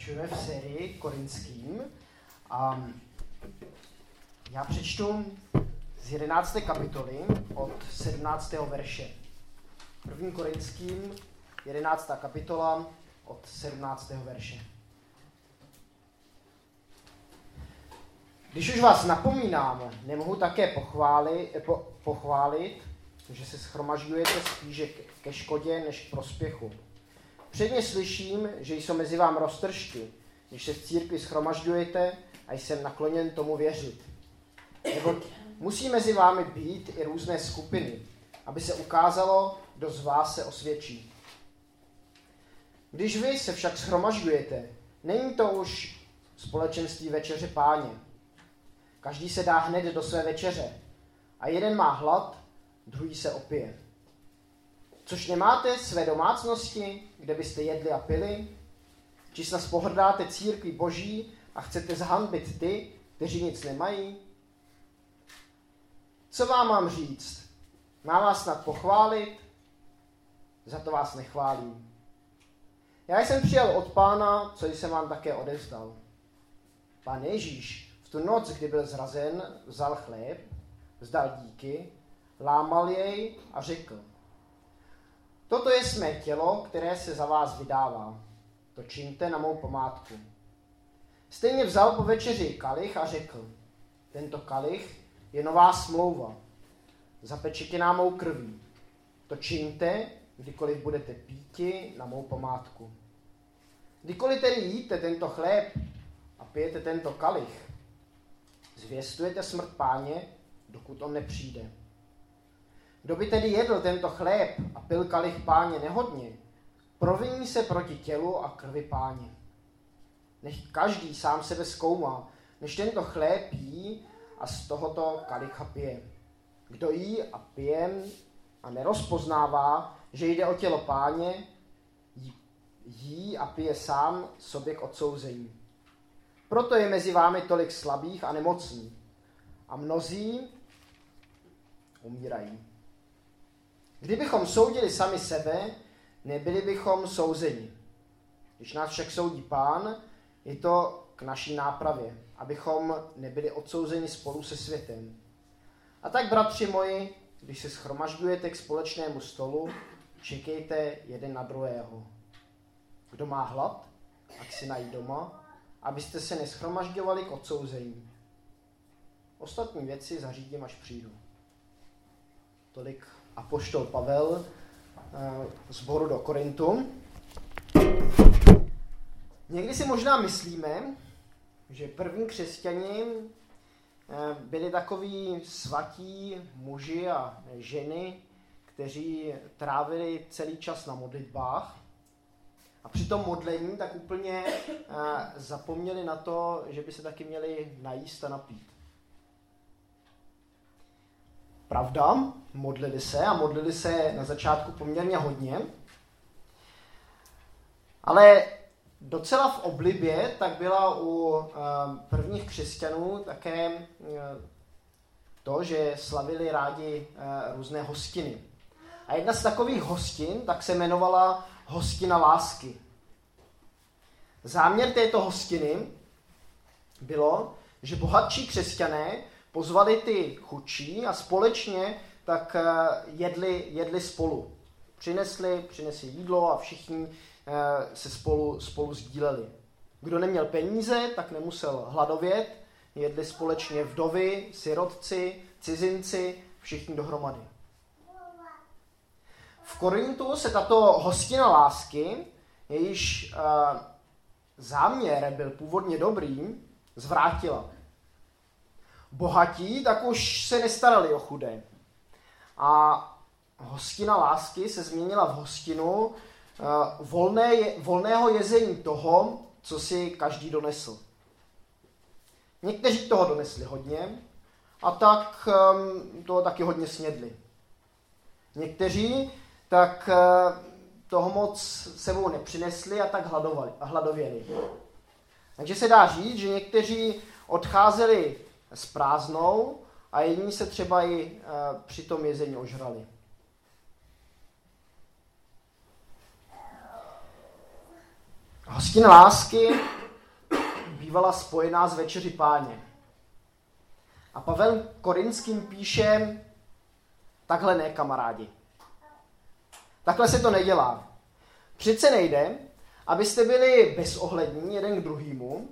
pokračujeme v sérii korinským. A já přečtu z 11. kapitoly od 17. verše. První korinským, 11. kapitola od 17. verše. Když už vás napomínám, nemohu také pochválit, po, pochválit že se schromažďujete spíše ke škodě než k prospěchu. Předně slyším, že jsou mezi vám roztržky, když se v církvi schromažďujete a jsem nakloněn tomu věřit. Nebo musí mezi vámi být i různé skupiny, aby se ukázalo, kdo z vás se osvědčí. Když vy se však schromažďujete, není to už společenství večeře páně. Každý se dá hned do své večeře a jeden má hlad, druhý se opije. Což nemáte své domácnosti, kde byste jedli a pili? Či snad pohrdáte církví boží a chcete zhanbit ty, kteří nic nemají? Co vám mám říct? Mám vás snad pochválit? Za to vás nechválím. Já jsem přijal od pána, co jsem vám také odevzdal. Pán Ježíš v tu noc, kdy byl zrazen, vzal chléb, vzdal díky, lámal jej a řekl, Toto je smé tělo, které se za vás vydává. To čiňte na mou památku. Stejně vzal po večeři kalich a řekl, tento kalich je nová smlouva, zapečetěná mou krví. To čiňte, kdykoliv budete píti na mou památku. Kdykoliv tedy jíte tento chléb a pijete tento kalich, zvěstujete smrt páně, dokud on nepřijde. Kdo by tedy jedl tento chléb a pil kalich páně nehodně, proviní se proti tělu a krvi páně. Nech každý sám sebe zkoumá, než tento chléb jí a z tohoto kalicha pije. Kdo jí a pije a nerozpoznává, že jde o tělo páně, jí a pije sám sobě k odsouzení. Proto je mezi vámi tolik slabých a nemocných. A mnozí umírají. Kdybychom soudili sami sebe, nebyli bychom souzeni. Když nás však soudí pán, je to k naší nápravě, abychom nebyli odsouzeni spolu se světem. A tak, bratři moji, když se schromažďujete k společnému stolu, čekejte jeden na druhého. Kdo má hlad, ať si najít doma, abyste se neschromažďovali k odsouzení. Ostatní věci zařídím, až přijdu. Tolik apoštol Pavel eh, zboru do Korintu. Někdy si možná myslíme, že první křesťani eh, byli takoví svatí muži a ženy, kteří trávili celý čas na modlitbách a při tom modlení tak úplně eh, zapomněli na to, že by se taky měli najíst a napít. Pravda, modlili se a modlili se na začátku poměrně hodně, ale docela v oblibě tak byla u uh, prvních křesťanů také uh, to, že slavili rádi uh, různé hostiny. A jedna z takových hostin tak se jmenovala hostina lásky. Záměr této hostiny bylo, že bohatší křesťané pozvali ty chudší a společně tak eh, jedli, jedli spolu. Přinesli, přinesli jídlo a všichni eh, se spolu, spolu sdíleli. Kdo neměl peníze, tak nemusel hladovět, jedli společně vdovy, sirotci, cizinci, všichni dohromady. V Korintu se tato hostina lásky, jejíž uh, záměr byl původně dobrý, zvrátila bohatí, tak už se nestarali o chudé. A hostina lásky se změnila v hostinu uh, volné, volného jezení toho, co si každý donesl. Někteří toho donesli hodně a tak um, toho taky hodně snědli. Někteří tak uh, toho moc sebou nepřinesli a tak hladovali, a hladověli. Takže se dá říct, že někteří odcházeli s prázdnou a jiní se třeba i e, při tom jezení ožrali. Hostina lásky bývala spojená s večeři páně. A Pavel Korinským píše, takhle ne, kamarádi. Takhle se to nedělá. Přece nejde, abyste byli bezohlední jeden k druhému,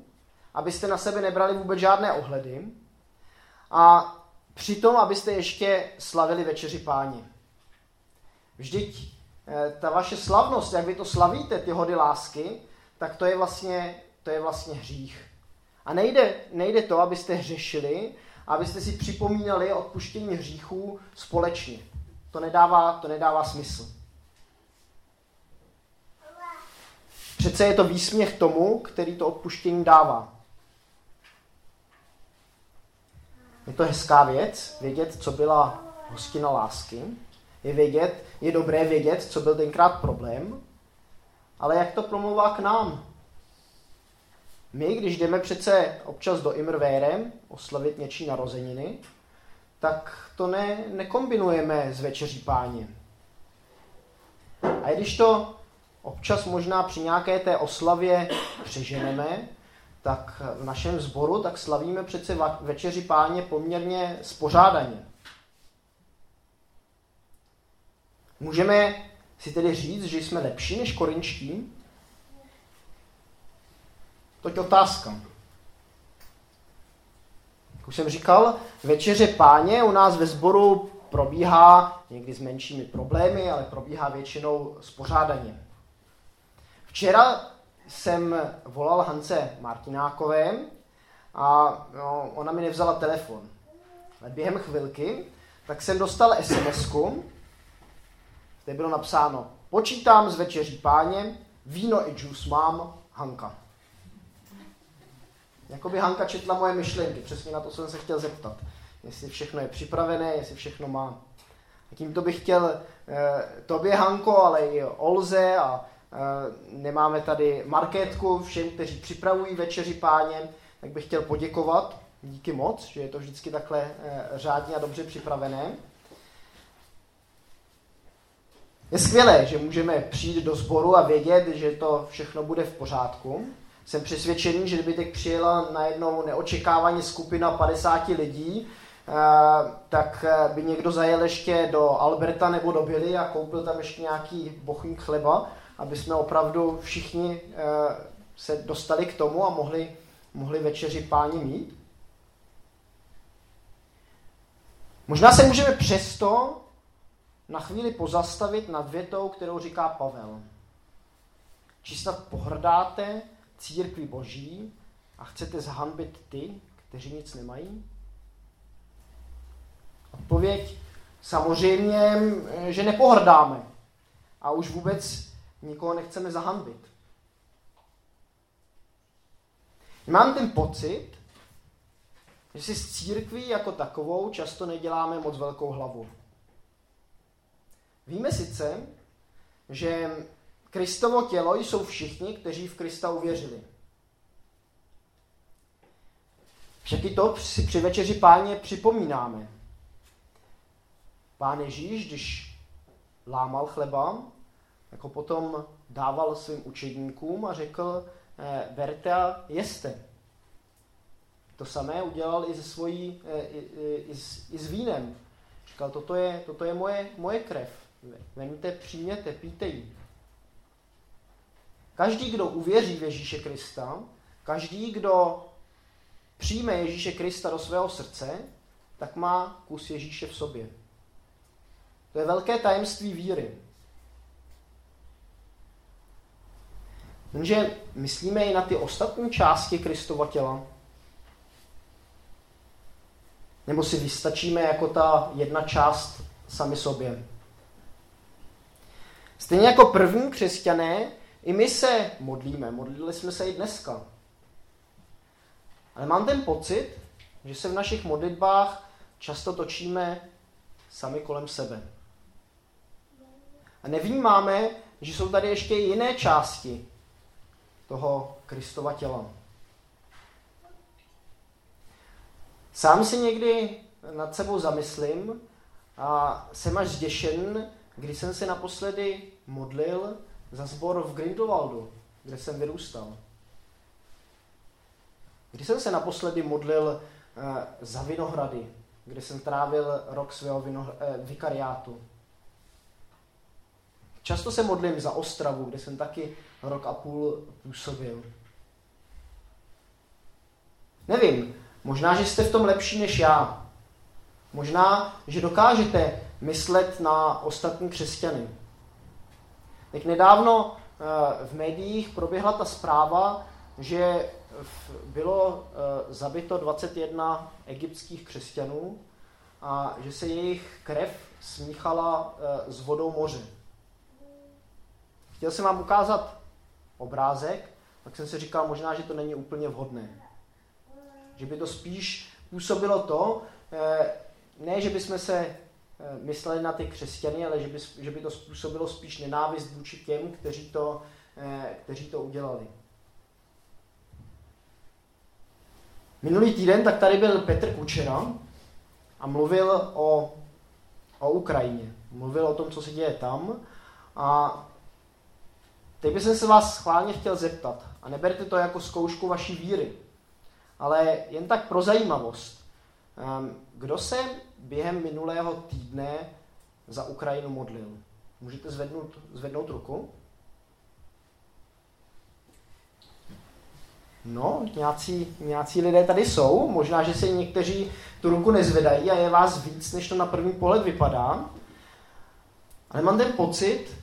abyste na sebe nebrali vůbec žádné ohledy a přitom, abyste ještě slavili večeři páni. Vždyť eh, ta vaše slavnost, jak vy to slavíte, ty hody lásky, tak to je vlastně, to je vlastně hřích. A nejde, nejde to, abyste hřešili, abyste si připomínali odpuštění hříchů společně. To nedává, to nedává smysl. Přece je to výsměch tomu, který to odpuštění dává. Je to hezká věc, vědět, co byla hostina lásky. Je vědět, je dobré vědět, co byl tenkrát problém, ale jak to promluvá k nám? My, když jdeme přece občas do Imrvérem oslavit něčí narozeniny, tak to ne, nekombinujeme s večeří páně. A když to občas možná při nějaké té oslavě přeženeme, tak v našem sboru tak slavíme přece večeři páně poměrně spořádaně. Můžeme si tedy říct, že jsme lepší než korinčtí? Toť otázka. Jak už jsem říkal, večeře páně u nás ve sboru probíhá někdy s menšími problémy, ale probíhá většinou spořádaně. Včera jsem volal Hance Martinákové a no, ona mi nevzala telefon. Ale během chvilky tak jsem dostal sms kde bylo napsáno Počítám z večeří páně, víno i džus mám, Hanka. Jakoby Hanka četla moje myšlenky, přesně na to jsem se chtěl zeptat. Jestli všechno je připravené, jestli všechno má. A tímto bych chtěl eh, tobě, Hanko, ale i Olze a nemáme tady marketku všem, kteří připravují večeři páně, tak bych chtěl poděkovat. Díky moc, že je to vždycky takhle eh, řádně a dobře připravené. Je skvělé, že můžeme přijít do sboru a vědět, že to všechno bude v pořádku. Jsem přesvědčený, že kdyby teď přijela najednou neočekávaně skupina 50 lidí, eh, tak by někdo zajel ještě do Alberta nebo do Billy a koupil tam ještě nějaký bochník chleba aby jsme opravdu všichni eh, se dostali k tomu a mohli, mohli večeři páni mít. Možná se můžeme přesto na chvíli pozastavit nad větou, kterou říká Pavel. Či snad pohrdáte církvi boží a chcete zhanbit ty, kteří nic nemají? Odpověď samozřejmě, že nepohrdáme. A už vůbec nikoho nechceme zahambit. Mám ten pocit, že si s církví jako takovou často neděláme moc velkou hlavu. Víme sice, že Kristovo tělo jsou všichni, kteří v Krista uvěřili. Však i to si při večeři páně připomínáme. Pán Ježíš, když lámal chleba, jako potom dával svým učedníkům a řekl, eh, berte a jeste. To samé udělal i, se svojí, eh, i, i, s, i s vínem. Říkal, toto je, toto je moje, moje krev. Vemte, přijměte, píte ji. Každý, kdo uvěří v Ježíše Krista, každý, kdo přijme Ježíše Krista do svého srdce, tak má kus Ježíše v sobě. To je velké tajemství víry. Jenže myslíme i na ty ostatní části Kristova těla. Nebo si vystačíme jako ta jedna část sami sobě. Stejně jako první křesťané, i my se modlíme. Modlili jsme se i dneska. Ale mám ten pocit, že se v našich modlitbách často točíme sami kolem sebe. A nevnímáme, že jsou tady ještě jiné části toho Kristova těla. Sám si někdy nad sebou zamyslím a jsem až zděšen, když jsem se naposledy modlil za sbor v Grindelwaldu, kde jsem vyrůstal. Kdy jsem se naposledy modlil eh, za Vinohrady, kde jsem trávil rok svého vino, eh, vikariátu. Často se modlím za Ostravu, kde jsem taky rok a půl působil. Nevím, možná, že jste v tom lepší než já. Možná, že dokážete myslet na ostatní křesťany. Tak nedávno eh, v médiích proběhla ta zpráva, že bylo eh, zabito 21 egyptských křesťanů a že se jejich krev smíchala eh, s vodou moře. Chtěl jsem vám ukázat obrázek, tak jsem si říkal, možná, že to není úplně vhodné. Že by to spíš působilo to, ne, že bychom se Eh, mysleli na ty křesťany, ale že by, že by to způsobilo spíš nenávist vůči těm, kteří to, eh, kteří to udělali. Minulý týden tak tady byl Petr Kučera a mluvil o, o Ukrajině. Mluvil o tom, co se děje tam. A teď bych se vás schválně chtěl zeptat. A neberte to jako zkoušku vaší víry, ale jen tak pro zajímavost. Ehm, kdo se během minulého týdne za Ukrajinu modlil? Můžete zvednout, zvednout ruku? No, nějací, nějací lidé tady jsou. Možná, že se někteří tu ruku nezvedají a je vás víc, než to na první pohled vypadá. Ale mám ten pocit,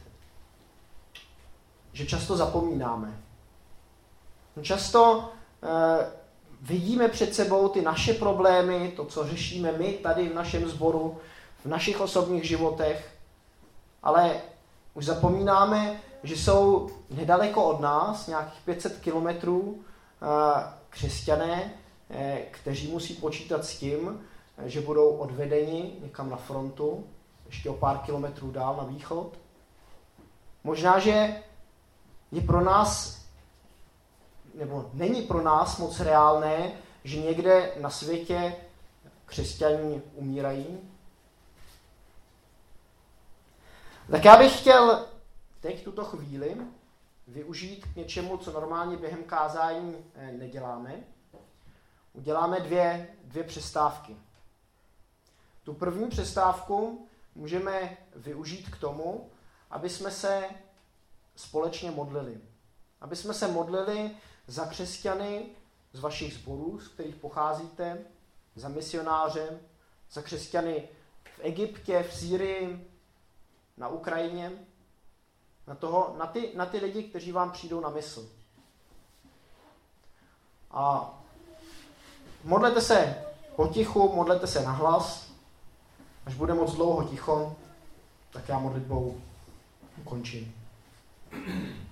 že často zapomínáme. Často eh, vidíme před sebou ty naše problémy, to, co řešíme my tady v našem sboru, v našich osobních životech, ale už zapomínáme, že jsou nedaleko od nás, nějakých 500 kilometrů, eh, křesťané, eh, kteří musí počítat s tím, že budou odvedeni někam na frontu, ještě o pár kilometrů dál na východ. Možná, že je pro nás nebo není pro nás moc reálné, že někde na světě křesťaní umírají. Tak já bych chtěl teď tuto chvíli využít k něčemu, co normálně během kázání eh, neděláme. Uděláme dvě, dvě přestávky. Tu první přestávku můžeme využít k tomu, aby jsme se společně modlili. Aby jsme se modlili za křesťany z vašich sborů, z kterých pocházíte, za misionáře, za křesťany v Egyptě, v Sýrii, na Ukrajině, na, toho, na, ty, na ty lidi, kteří vám přijdou na mysl. A modlete se potichu, modlete se nahlas, až bude moc dlouho ticho, tak já modlitbou ukončím.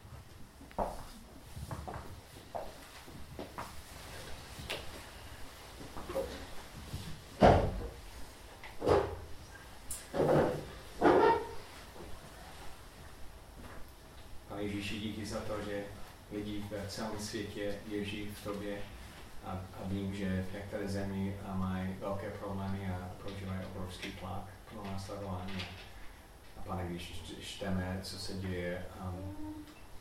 celém světě věří v tobě a, a vím, že v některé zemi mají velké problémy a prožívají obrovský tlak pro následování. A pane, když čteme, co se děje um,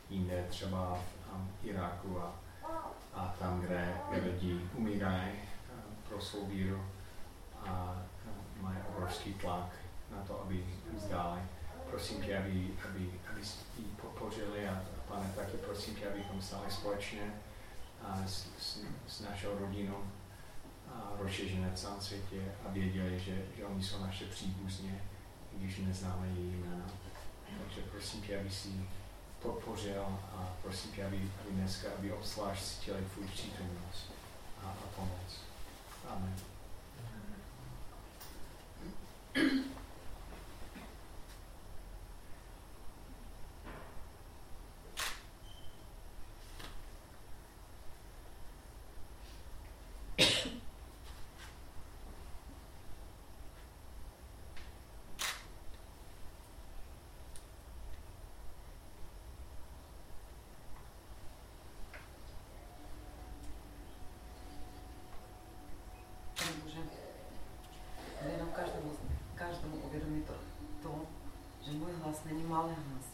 jinde, třeba v um, Iráku a, a tam, kde, lidi umírají um, pro svou víru a um, mají obrovský tlak na to, aby vzdali. Prosím tě, aby, aby, aby ji podpořili a pane, taky prosím tě, abychom stali společně a s, s, s našou rodinou a rozšířené v celém světě a věděli, že, že oni jsou naše příbuzně, když neznáme její jména. Takže prosím tě, aby si podpořil a prosím tě, aby, aby dneska, aby obzvlášť cítili tvůj přítomnost a, a pomoc. Amen. hlas není malý hlas.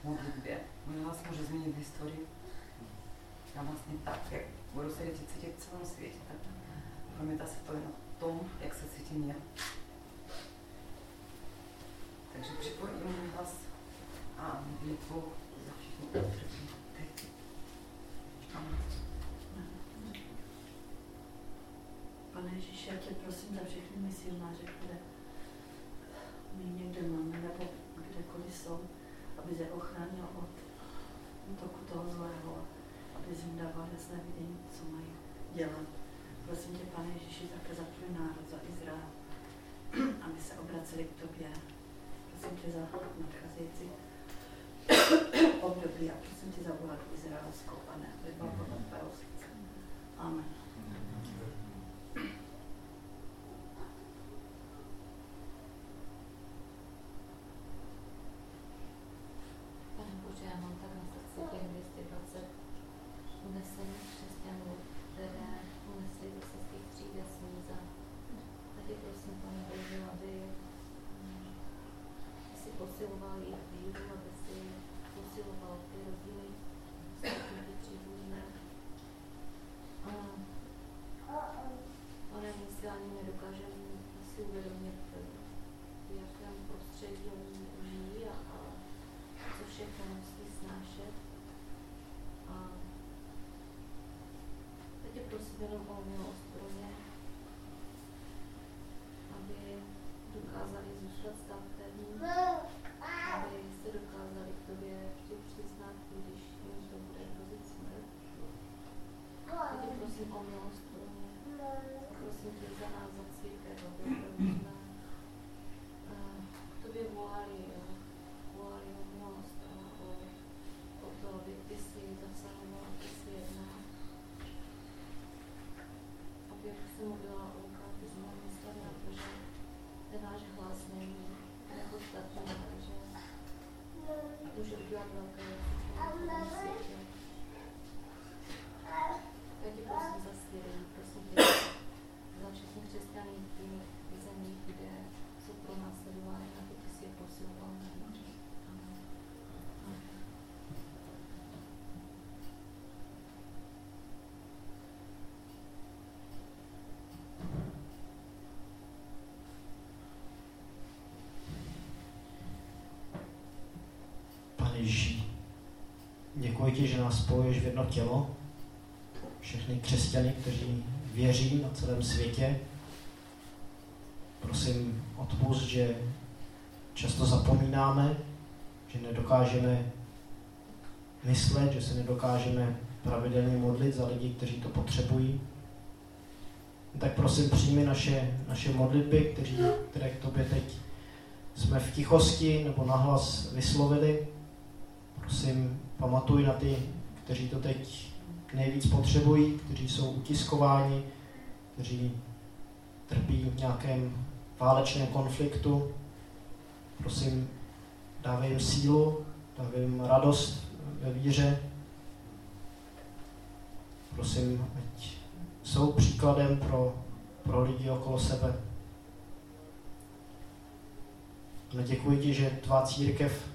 V modlitbě. Můj hlas může historii. Já vlastně tak, jak budu se cítit v celém světě, tak promítá se to jen v tom, jak se cítím já. Takže připojím můj hlas a modlitbu za všechny utrpí. Pane Ježíši, já tě prosím za všechny misionáře, které my někde máme, nebo kdekoliv jsou, aby je ochránil od toku toho zlého, aby jim dával jasné vidění, co mají dělat. Prosím tě, pane Ježíši, také za tvůj národ, za Izrael, aby se obraceli k tobě. Prosím tě za nadcházející období a prosím tě za vládu izraelskou, pane, aby děkuji ti, že nás spojuješ v jedno tělo, všechny křesťany, kteří věří na celém světě. Prosím, odpust, že často zapomínáme, že nedokážeme myslet, že se nedokážeme pravidelně modlit za lidi, kteří to potřebují. Tak prosím, přijmi naše, naše modlitby, kteří, které k tobě teď jsme v tichosti nebo nahlas vyslovili. Prosím, pamatuj na ty, kteří to teď nejvíc potřebují, kteří jsou utiskováni, kteří trpí v nějakém válečném konfliktu. Prosím, dávej jim sílu, dávej jim radost ve víře. Prosím, ať jsou příkladem pro, pro lidi okolo sebe. Děkuji ti, že tvá církev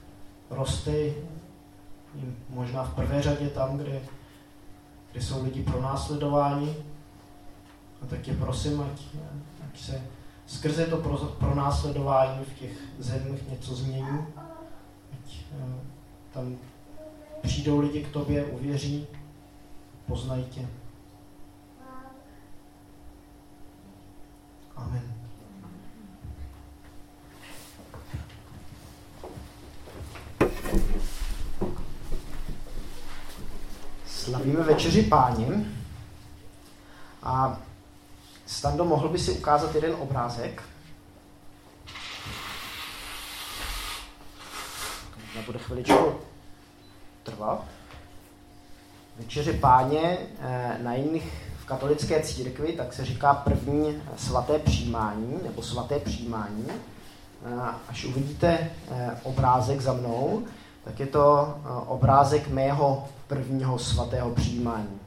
roste možná v prvé řadě tam, kde, kde jsou lidi pro následování. A tak tě prosím, ať, ať se skrze to pro, pro následování v těch zemích něco změní. Ať uh, tam přijdou lidi k tobě, uvěří, poznají tě. Amen. Slavíme večeři páně. A Stando, mohl by si ukázat jeden obrázek? To bude chviličku trvat. Večeři páně eh, na jiných v katolické církvi, tak se říká první svaté přijímání, nebo svaté přijímání. Eh, až uvidíte eh, obrázek za mnou, tak je to obrázek mého prvního svatého přijímání.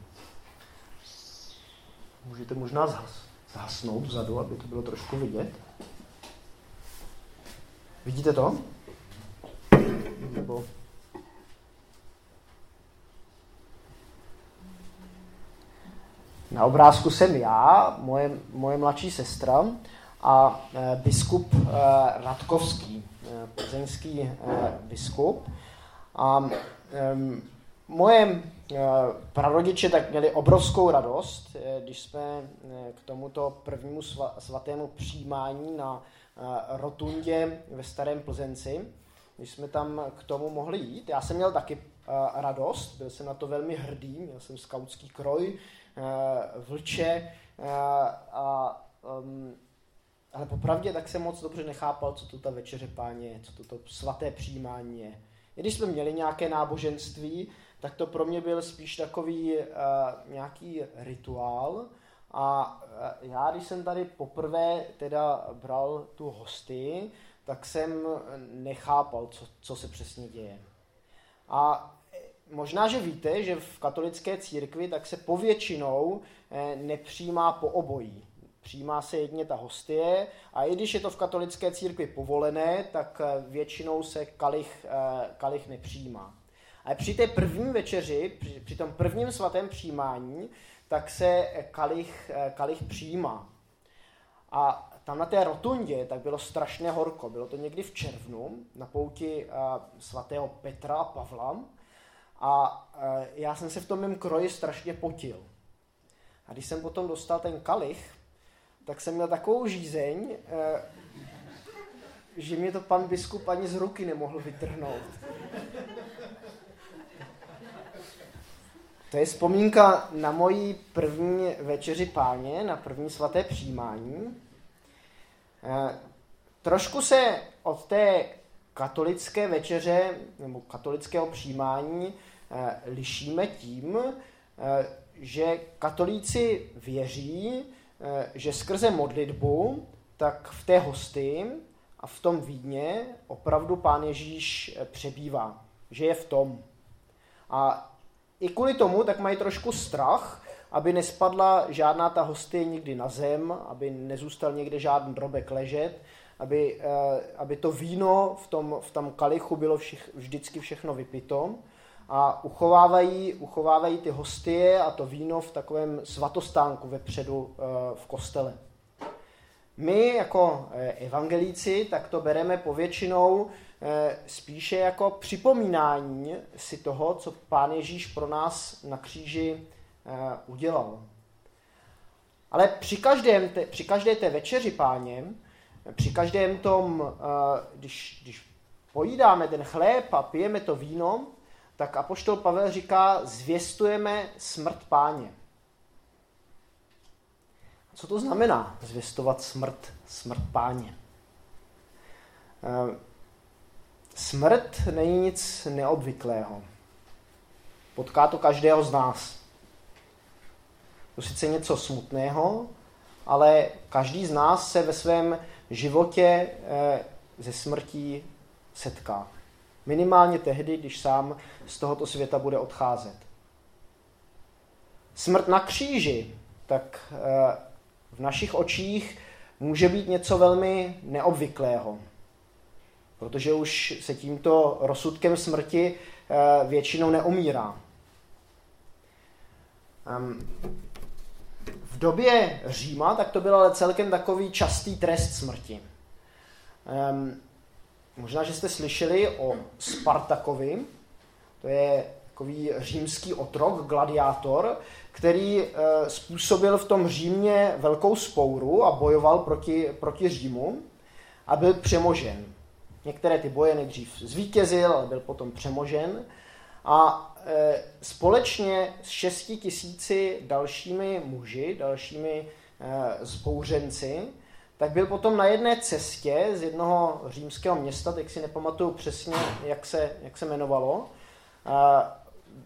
Můžete možná zhas, zhasnout vzadu, aby to bylo trošku vidět. Vidíte to? Nebo... Na obrázku jsem já, moje, moje mladší sestra a e, biskup e, Radkovský, e, plzeňský e, biskup. A e, moje prarodiče tak měli obrovskou radost, když jsme k tomuto prvnímu svatému přijímání na rotundě ve Starém Plzenci, když jsme tam k tomu mohli jít. Já jsem měl taky radost, byl jsem na to velmi hrdý, měl jsem skautský kroj, vlče a um, ale popravdě tak jsem moc dobře nechápal, co to ta večeře páně je, co to, to svaté přijímání je. I když jsme měli nějaké náboženství, tak to pro mě byl spíš takový uh, nějaký rituál. A uh, já, když jsem tady poprvé teda bral tu hosty, tak jsem nechápal, co, co se přesně děje. A možná, že víte, že v katolické církvi tak se povětšinou eh, nepřijímá po obojí. Přijímá se jedně ta hostie a i když je to v katolické církvi povolené, tak eh, většinou se kalich, eh, kalich nepřijímá. Ale při té první večeři, při, při tom prvním svatém přijímání, tak se kalich, kalich přijímá. A tam na té rotundě tak bylo strašně horko. Bylo to někdy v červnu na pouti svatého Petra a Pavla. A já jsem se v tom mém kroji strašně potil. A když jsem potom dostal ten kalich, tak jsem měl takovou žízeň, eh, že mě to pan biskup ani z ruky nemohl vytrhnout. To je vzpomínka na moji první večeři páně, na první svaté přijímání. Eh, trošku se od té katolické večeře nebo katolického přijímání eh, lišíme tím, že katolíci věří, Eh, že skrze modlitbu, tak v té hosty a v tom Vídně opravdu Pán Ježíš eh, přebývá, že je v tom. A i kvůli tomu tak mají trošku strach, aby nespadla žádná ta hosty nikdy na zem, aby nezůstal někde žádný drobek ležet, aby, eh, aby to víno v tom, v tom kalichu bylo všich, vždycky všechno vypito a uchovávají, uchovávají ty hostie a to víno v takovém svatostánku vepředu eh, v kostele. My jako eh, evangelíci tak to bereme povětšinou spíše jako připomínání si toho, co Pán Ježíš pro nás na kříži udělal. Ale při, každém při každé té večeři páně, při každém tom, když, když pojídáme ten chléb a pijeme to víno, tak apoštol Pavel říká, zvěstujeme smrt páně. Co to znamená zvěstovat smrt, smrt páně? Smrt není nic neobvyklého. Potká to každého z nás. To sice něco smutného, ale každý z nás se ve svém životě ze eh, smrtí setká. Minimálně tehdy, když sám z tohoto světa bude odcházet. Smrt na kříži, tak eh, v našich očích může být něco velmi neobvyklého. Protože už se tímto rozsudkem smrti eh, většinou neumírá. Ehm, v době Říma tak to byl ale celkem takový častý trest smrti. Ehm, Možná, že jste slyšeli o Spartakovi, to je takový římský otrok, gladiátor, který e, způsobil v tom Římě velkou spouru a bojoval proti, proti Římu a byl přemožen. Některé ty boje nejdřív zvítězil, ale byl potom přemožen. A e, společně s šesti tisíci dalšími muži, dalšími e, zbouřenci, tak byl potom na jedné cestě z jednoho římského města, tak si nepamatuju přesně, jak se, jak se jmenovalo.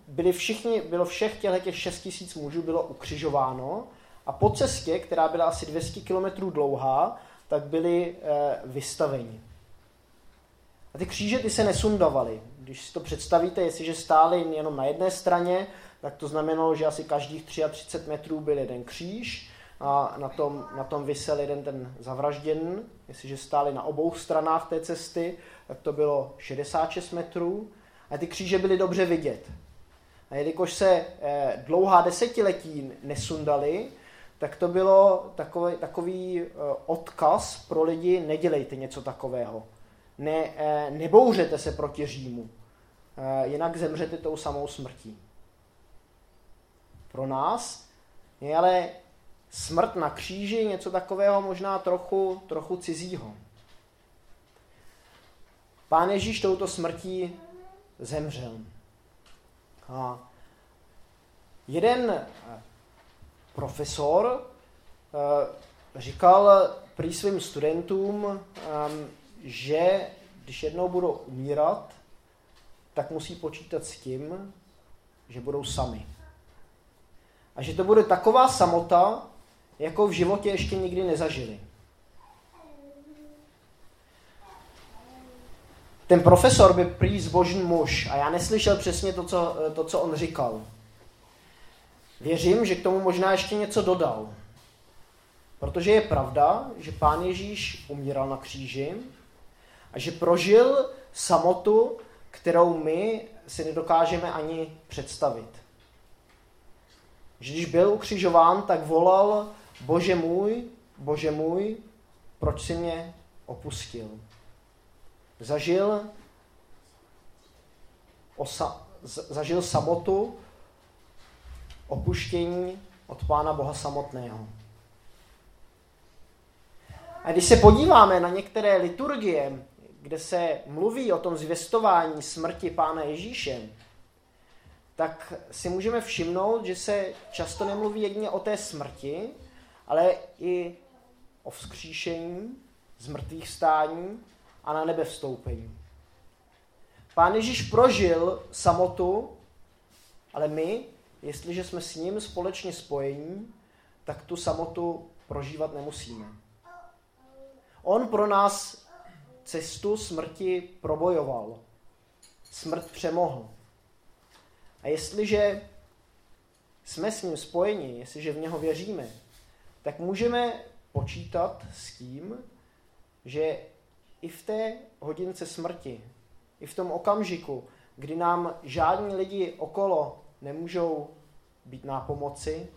Byli všichni, bylo všech těchto těch 6 tisíc mužů bylo ukřižováno a po cestě, která byla asi 200 km dlouhá, tak byli e, vystaveni. A ty kříže ty se nesundavaly. Když si to představíte, jestliže stály jenom na jedné straně, tak to znamenalo, že asi každých 33 metrů byl jeden kříž a na tom, na tom vysel jeden ten zavražděn. Jestliže stáli na obou stranách té cesty, tak to bylo 66 metrů a ty kříže byly dobře vidět. A jelikož se eh, dlouhá desetiletí nesundali, tak to bylo takový, takový eh, odkaz pro lidi, nedělejte něco takového. Ne, eh, nebouřete se proti Římu, jinak zemřete tou samou smrtí. Pro nás je ale smrt na kříži něco takového možná trochu, trochu cizího. Pán Ježíš touto smrtí zemřel. A jeden eh, profesor eh, říkal prý svým studentům, ehm, že když jednou budou umírat, tak musí počítat s tím, že budou sami. A že to bude taková samota, jakou v životě ještě nikdy nezažili. Ten profesor by prý zbožný muž a já neslyšel přesně to co, to, co on říkal. Věřím, že k tomu možná ještě něco dodal. Protože je pravda, že pán Ježíš umíral na kříži a že prožil samotu, kterou my si nedokážeme ani představit. Že když byl ukřižován, tak volal, bože můj, bože můj, proč si mě opustil? zažil, osa, zažil samotu, opuštění od Pána Boha samotného. A když se podíváme na některé liturgie, kde se mluví o tom zvěstování smrti Pána Ježíše, tak si můžeme všimnout, že se často nemluví jedině o té smrti, ale i o vzkříšení, zmrtvých stání a na nebe vstoupení. Pán Ježíš prožil samotu, ale my, jestliže jsme s ním společně spojení, tak tu samotu prožívat nemusíme. On pro nás cestu smrti probojoval. Smrt přemohl. A jestliže jsme s ním spojeni, jestliže v něho věříme, tak můžeme počítat s tím, že i v té hodince smrti, i v tom okamžiku, kdy nám žádní lidi okolo nemůžou být na pomoci,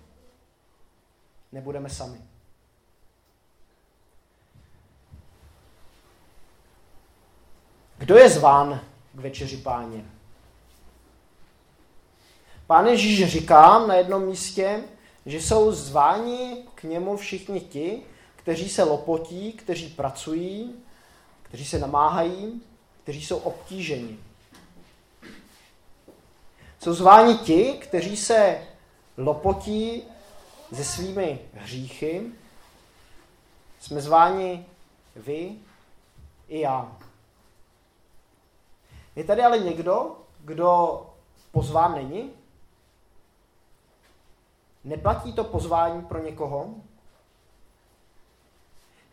nebudeme sami. Kdo je zván k večeři páně? Pán Ježíš říká na jednom místě, že jsou zváni k němu všichni ti, kteří se lopotí, kteří pracují, kteří se namáhají, kteří jsou obtíženi. Jsou zváni ti, kteří se lopotí se svými hříchy. Jsme zváni vy i já. Je tady ale někdo, kdo pozván není? Neplatí to pozvání pro někoho?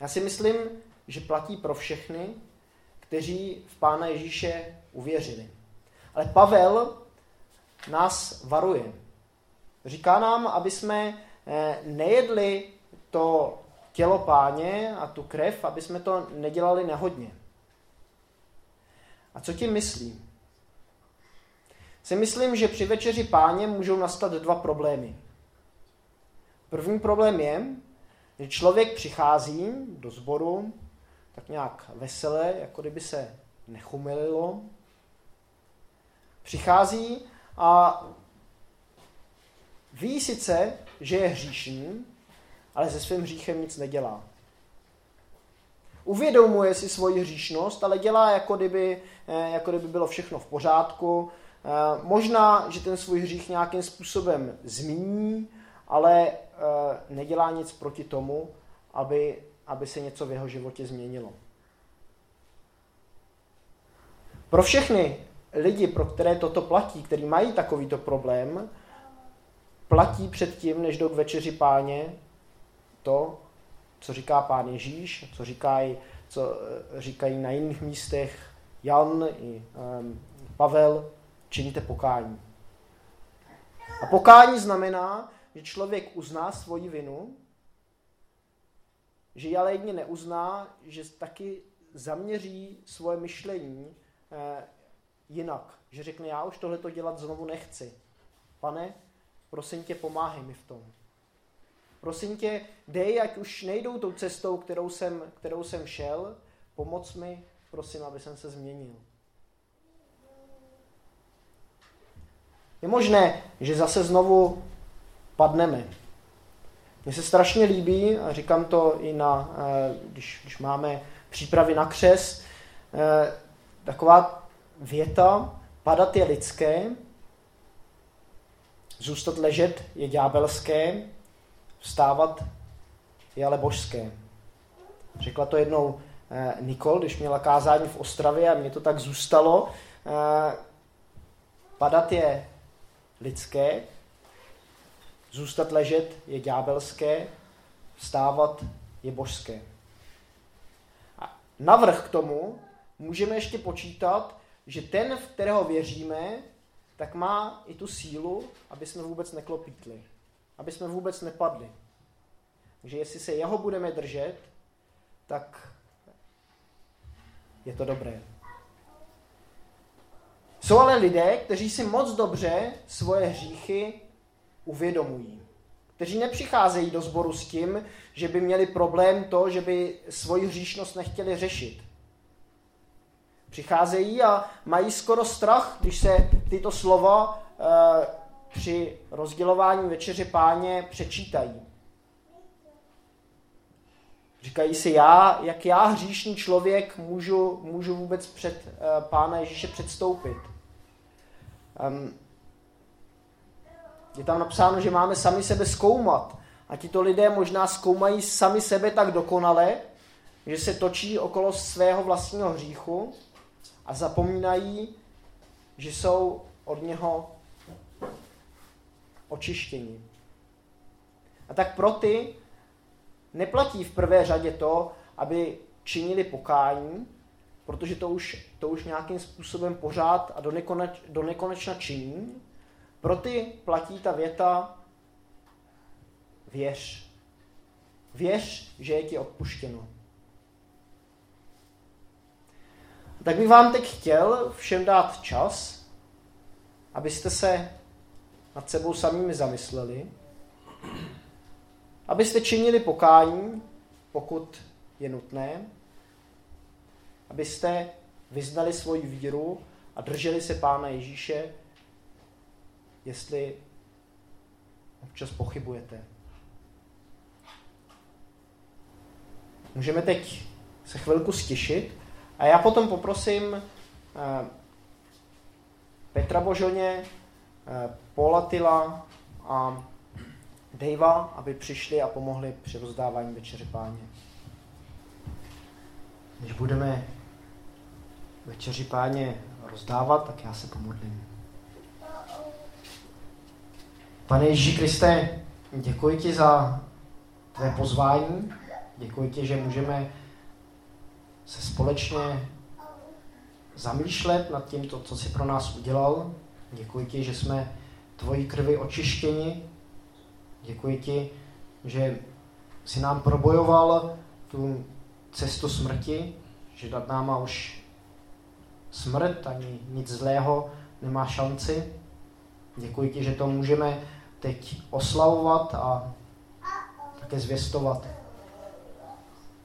Já si myslím, že platí pro všechny, kteří v Pána Ježíše uvěřili. Ale Pavel nás varuje. Říká nám, aby jsme eh, nejedli to tělo páně a tu krev, aby jsme to nedělali nehodně. A co tím myslím? Si myslím, že při večeři páně můžou nastat dva problémy. První problém je, že člověk přichází do sboru, tak nějak veselé, jako kdyby se nechumelilo. Přichází a ví sice, že je hříšný, ale se svým hříchem nic nedělá. Uvědomuje si svoji hříšnost, ale dělá, jako kdyby, eh, jako kdyby bylo všechno v pořádku. Eh, možná, že ten svůj hřích nějakým způsobem zmíní, ale eh, nedělá nic proti tomu, aby aby se něco v jeho životě změnilo. Pro všechny lidi, pro které toto platí, kteří mají takovýto problém, platí předtím, než jdou k večeři páně, to, co říká pán Ježíš, co říkají, co eh, říkají na jiných místech Jan i um, Pavel, činíte pokání. A pokání znamená, že člověk uzná svoji vinu, že ale jedně neuzná, že taky zaměří svoje myšlení eh, jinak. Že řekne, já už tohle dělat znovu nechci. Pane, prosím tě, pomáhej mi v tom. Prosím tě, dej, ať už nejdou tou cestou, kterou jsem, kterou jsem šel, pomoc mi, prosím, aby jsem se změnil. Je možné, že zase znovu padneme. Mně se strašně líbí, a říkám to i na, eh, když, když máme přípravy na křes, eh, taková věta, padat je lidské, zůstat ležet je ďábelské, vstávat je ale božské. Řekla to jednou eh, Nikol, když měla kázání v Ostravě a mě to tak zůstalo. Padat je lidské, zůstat ležet je ďábelské, vstávat je božské. A navrh k tomu můžeme ještě počítat, že ten, v kterého věříme, tak má i tu sílu, aby jsme vůbec neklopítli, aby jsme vůbec nepadli. Takže jestli se jeho budeme držet, tak je to dobré. Jsou ale lidé, kteří si moc dobře svoje hříchy uvědomují. Kteří nepřicházejí do sboru s tím, že by měli problém to, že by svoji hříšnost nechtěli řešit. Přicházejí a mají skoro strach, když se tyto slova e, při rozdělování večeře páně přečítají. Říkají si, já, jak já, hříšný člověk, můžu, můžu vůbec před e, pána Ježíše předstoupit. Um, je tam napsáno, že máme sami sebe zkoumat. A tito lidé možná zkoumají sami sebe tak dokonale, že se točí okolo svého vlastního hříchu a zapomínají, že jsou od něho očištění. A tak pro ty neplatí v prvé řadě to, aby činili pokání, protože to už, to už nějakým způsobem pořád a do, nekoneč, do nekonečna činí. Pro ty platí ta věta věř. Věř, že je ti odpuštěno. Tak bych vám teď chtěl všem dát čas, abyste se nad sebou samými zamysleli, abyste činili pokání, pokud je nutné, abyste vyznali svoji víru a drželi se Pána Ježíše, jestli občas pochybujete. Můžeme teď se chvilku stišit a já potom poprosím eh, Petra Božoně, eh, Paula Tila a Dejva, aby přišli a pomohli při rozdávání večeře páně. Když budeme večeři páně rozdávat, tak já se pomodlím. Pane Ježíši Kriste, děkuji ti za tvé pozvání, děkuji ti, že můžeme se společně zamýšlet nad tím, co jsi pro nás udělal. Děkuji ti, že jsme tvojí krvi očištěni. Děkuji ti, že jsi nám probojoval tu cestu smrti, že nad náma už smrt ani nic zlého nemá šanci. Děkuji ti, že to můžeme teď oslavovat a také zvěstovat.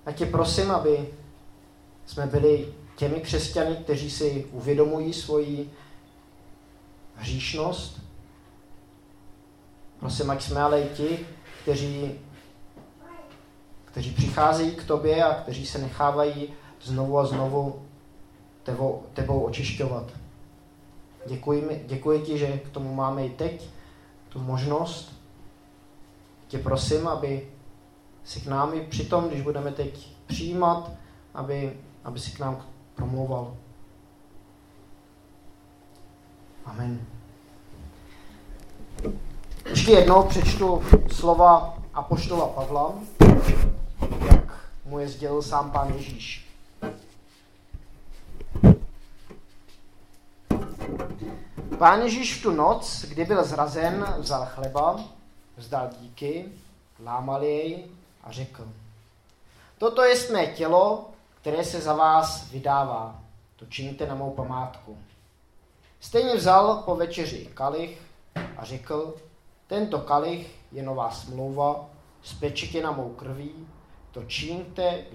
A tě prosím, aby jsme byli těmi křesťany, kteří si uvědomují svoji hříšnost. Prosím, ať jsme ale i ti, kteří, kteří přicházejí k tobě a kteří se nechávají znovu a znovu tebou, tebou očišťovat. Děkuji, děkuji ti, že k tomu máme i teď tu možnost. Tě prosím, aby si k námi přitom, když budeme teď přijímat, aby, aby si k nám promlouval. Amen. Ještě jednou přečtu slova Apoštola Pavla, jak mu je sdělil sám pán Ježíš. Pán Ježíš v tu noc, kdy byl zrazen, vzal chleba, vzdal díky, lámal jej a řekl. Toto je mé tělo, které se za vás vydává. To činíte na mou památku. Stejně vzal po večeři kalich, a řekl, tento kalich je nová smlouva, spečetěna mou krví, to čiňte,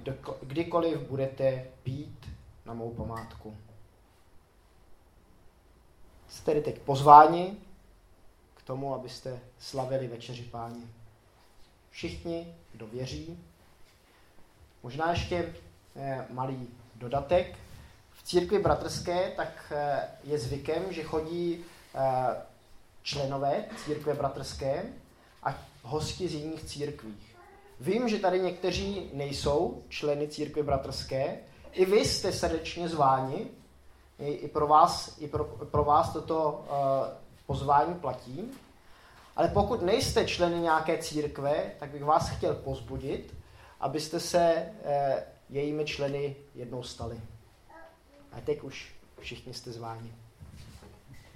kdykoliv budete pít na mou památku. Jste tedy teď pozváni k tomu, abyste slavili večeři páně. Všichni, kdo věří. Možná ještě eh, malý dodatek. Církvi bratrské tak eh, je zvykem, že chodí eh, členové církve bratrské a hosti z jiných církví. Vím, že tady někteří nejsou členy církve bratrské. I vy jste srdečně zváni. I, i, pro, vás, i pro, pro vás toto uh, pozvání platí. Ale pokud nejste členy nějaké církve, tak bych vás chtěl pozbudit, abyste se uh, jejími členy jednou stali. A teď už všichni jste zváni.